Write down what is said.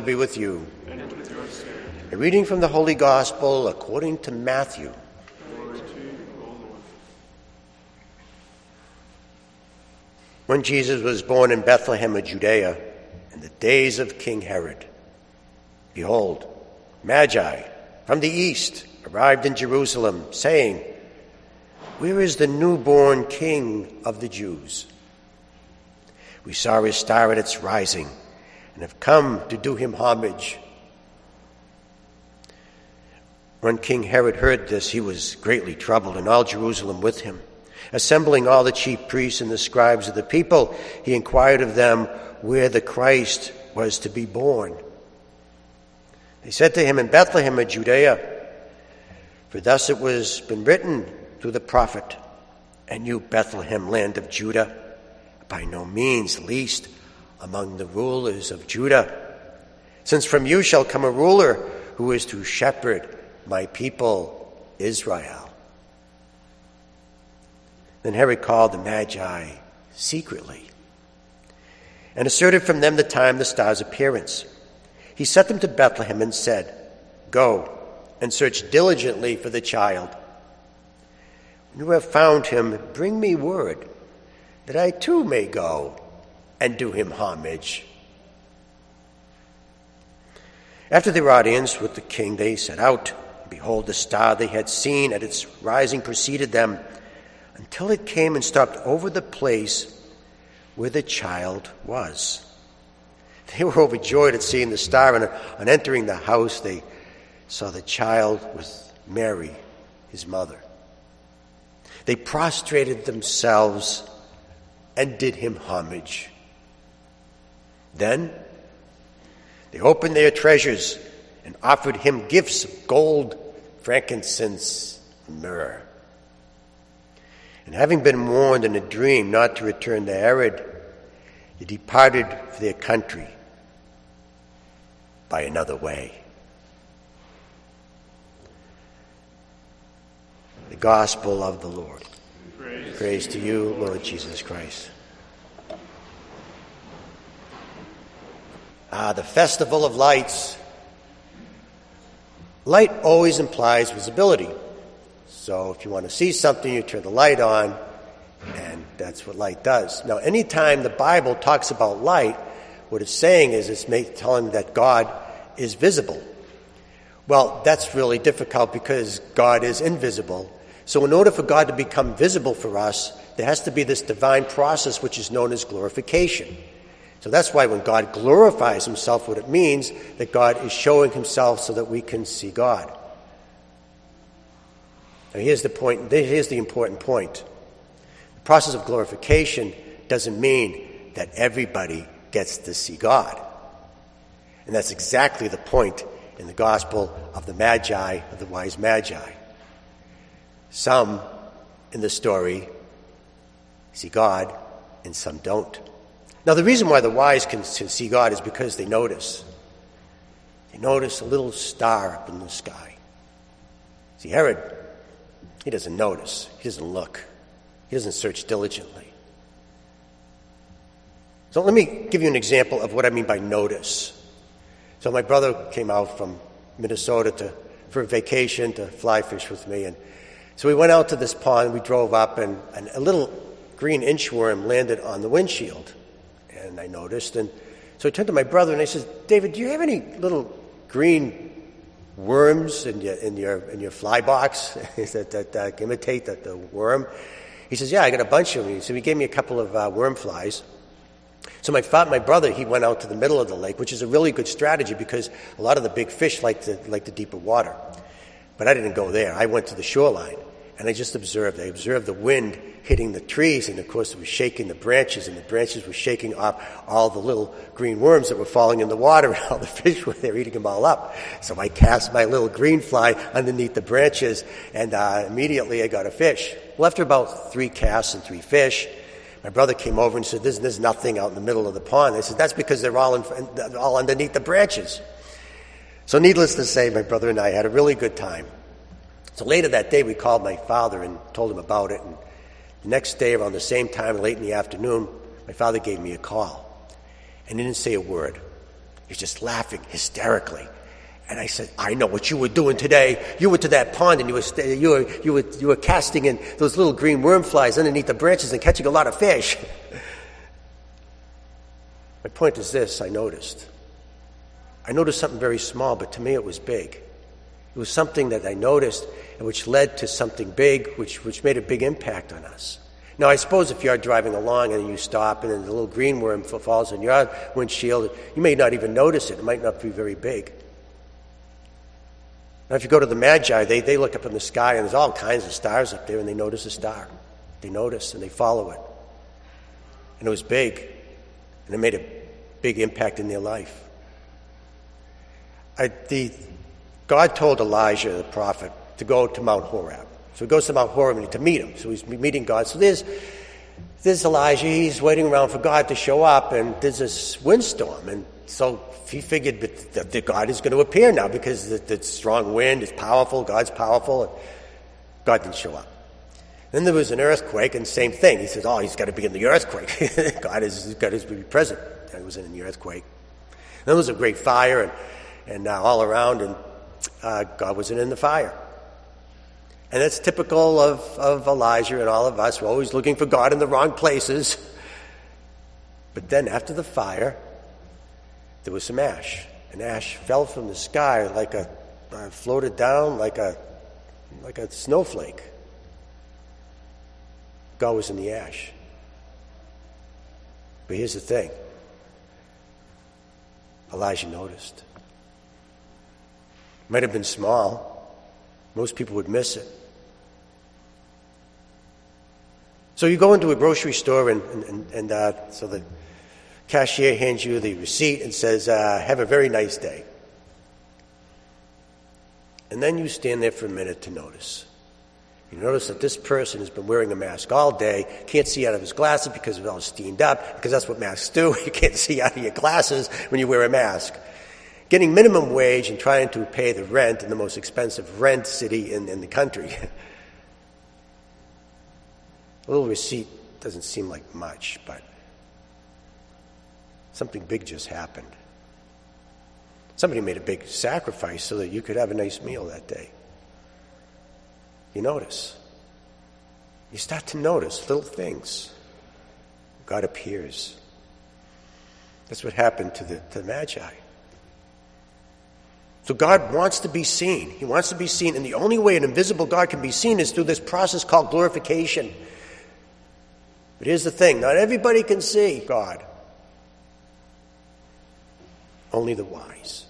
Lord be with you. And with. A reading from the Holy Gospel according to Matthew. When Jesus was born in Bethlehem of Judea in the days of King Herod, behold, Magi from the east arrived in Jerusalem, saying, Where is the newborn King of the Jews? We saw his star at its rising and have come to do him homage. When King Herod heard this, he was greatly troubled, and all Jerusalem with him. Assembling all the chief priests and the scribes of the people, he inquired of them where the Christ was to be born. They said to him, In Bethlehem of Judea, for thus it was been written through the prophet, And you, Bethlehem, land of Judah, by no means least among the rulers of Judah, since from you shall come a ruler who is to shepherd my people Israel. Then Herod called the Magi secretly and asserted from them the time the star's appearance. He sent them to Bethlehem and said, Go and search diligently for the child. When you have found him, bring me word that I too may go and do him homage. After their audience with the king, they set out. Behold, the star they had seen at its rising preceded them until it came and stopped over the place where the child was. They were overjoyed at seeing the star, and on entering the house, they saw the child with Mary, his mother. They prostrated themselves and did him homage. Then they opened their treasures and offered him gifts of gold, frankincense, and myrrh. And having been warned in a dream not to return to Herod, they departed for their country by another way. The Gospel of the Lord. Praise, Praise to you, Lord Jesus Christ. Ah, the Festival of Lights. Light always implies visibility. So if you want to see something, you turn the light on, and that's what light does. Now, anytime the Bible talks about light, what it's saying is it's telling that God is visible. Well, that's really difficult because God is invisible. So, in order for God to become visible for us, there has to be this divine process which is known as glorification. So that's why when God glorifies himself, what it means that God is showing himself so that we can see God. Now here's the point, here's the important point. The process of glorification doesn't mean that everybody gets to see God. And that's exactly the point in the gospel of the Magi, of the wise Magi. Some in the story see God, and some don't. Now, the reason why the wise can see God is because they notice. They notice a little star up in the sky. See, Herod, he doesn't notice, he doesn't look, he doesn't search diligently. So, let me give you an example of what I mean by notice. So, my brother came out from Minnesota to, for a vacation to fly fish with me, and so we went out to this pond, we drove up, and, and a little green inchworm landed on the windshield and I noticed. And so I turned to my brother and I said, David, do you have any little green worms in your in your in your fly box that, that imitate the, the worm? He says, Yeah, I got a bunch of them. So he gave me a couple of uh, worm flies. So my my brother, he went out to the middle of the lake, which is a really good strategy because a lot of the big fish like the like the deeper water. But I didn't go there. I went to the shoreline and I just observed. I observed the wind hitting the trees, and of course, it was shaking the branches, and the branches were shaking off all the little green worms that were falling in the water, and all the fish were there eating them all up. So I cast my little green fly underneath the branches, and uh, immediately I got a fish. Well, after about three casts and three fish, my brother came over and said, there's, there's nothing out in the middle of the pond. I said, That's because they're all, in, all underneath the branches. So, needless to say, my brother and I had a really good time. So later that day, we called my father and told him about it. And the next day, around the same time, late in the afternoon, my father gave me a call. And he didn't say a word. He was just laughing hysterically. And I said, I know what you were doing today. You went to that pond and you were, st- you were, you were, you were casting in those little green worm flies underneath the branches and catching a lot of fish. My point is this I noticed. I noticed something very small, but to me it was big. It was something that I noticed and which led to something big, which, which made a big impact on us. Now, I suppose if you're driving along and you stop and then the little green worm falls on your windshield, you may not even notice it. It might not be very big. Now, if you go to the Magi, they, they look up in the sky and there's all kinds of stars up there and they notice a star. They notice and they follow it. And it was big and it made a big impact in their life. I, the, God told Elijah, the prophet, to go to Mount Horeb. So he goes to Mount Horeb to meet him. So he's meeting God. So there's, there's Elijah. He's waiting around for God to show up, and there's this windstorm. And so he figured that, God is going to appear now because the, the strong wind is powerful. God's powerful. And God didn't show up. Then there was an earthquake, and same thing. He says, "Oh, he's got to be in the earthquake. God is got to be present." He was in the earthquake. Then there was a great fire, and and uh, all around, and uh, God wasn't in the fire. And that's typical of, of Elijah and all of us. We're always looking for God in the wrong places. But then after the fire, there was some ash. And ash fell from the sky like a, uh, floated down like a, like a snowflake. God was in the ash. But here's the thing Elijah noticed. Might have been small. Most people would miss it. So you go into a grocery store, and, and, and uh, so the cashier hands you the receipt and says, uh, Have a very nice day. And then you stand there for a minute to notice. You notice that this person has been wearing a mask all day, can't see out of his glasses because it's all steamed up, because that's what masks do. You can't see out of your glasses when you wear a mask. Getting minimum wage and trying to pay the rent in the most expensive rent city in, in the country. a little receipt doesn't seem like much, but something big just happened. Somebody made a big sacrifice so that you could have a nice meal that day. You notice. You start to notice little things. God appears. That's what happened to the, to the Magi. So God wants to be seen. He wants to be seen, and the only way an invisible God can be seen is through this process called glorification. But here's the thing not everybody can see God, only the wise.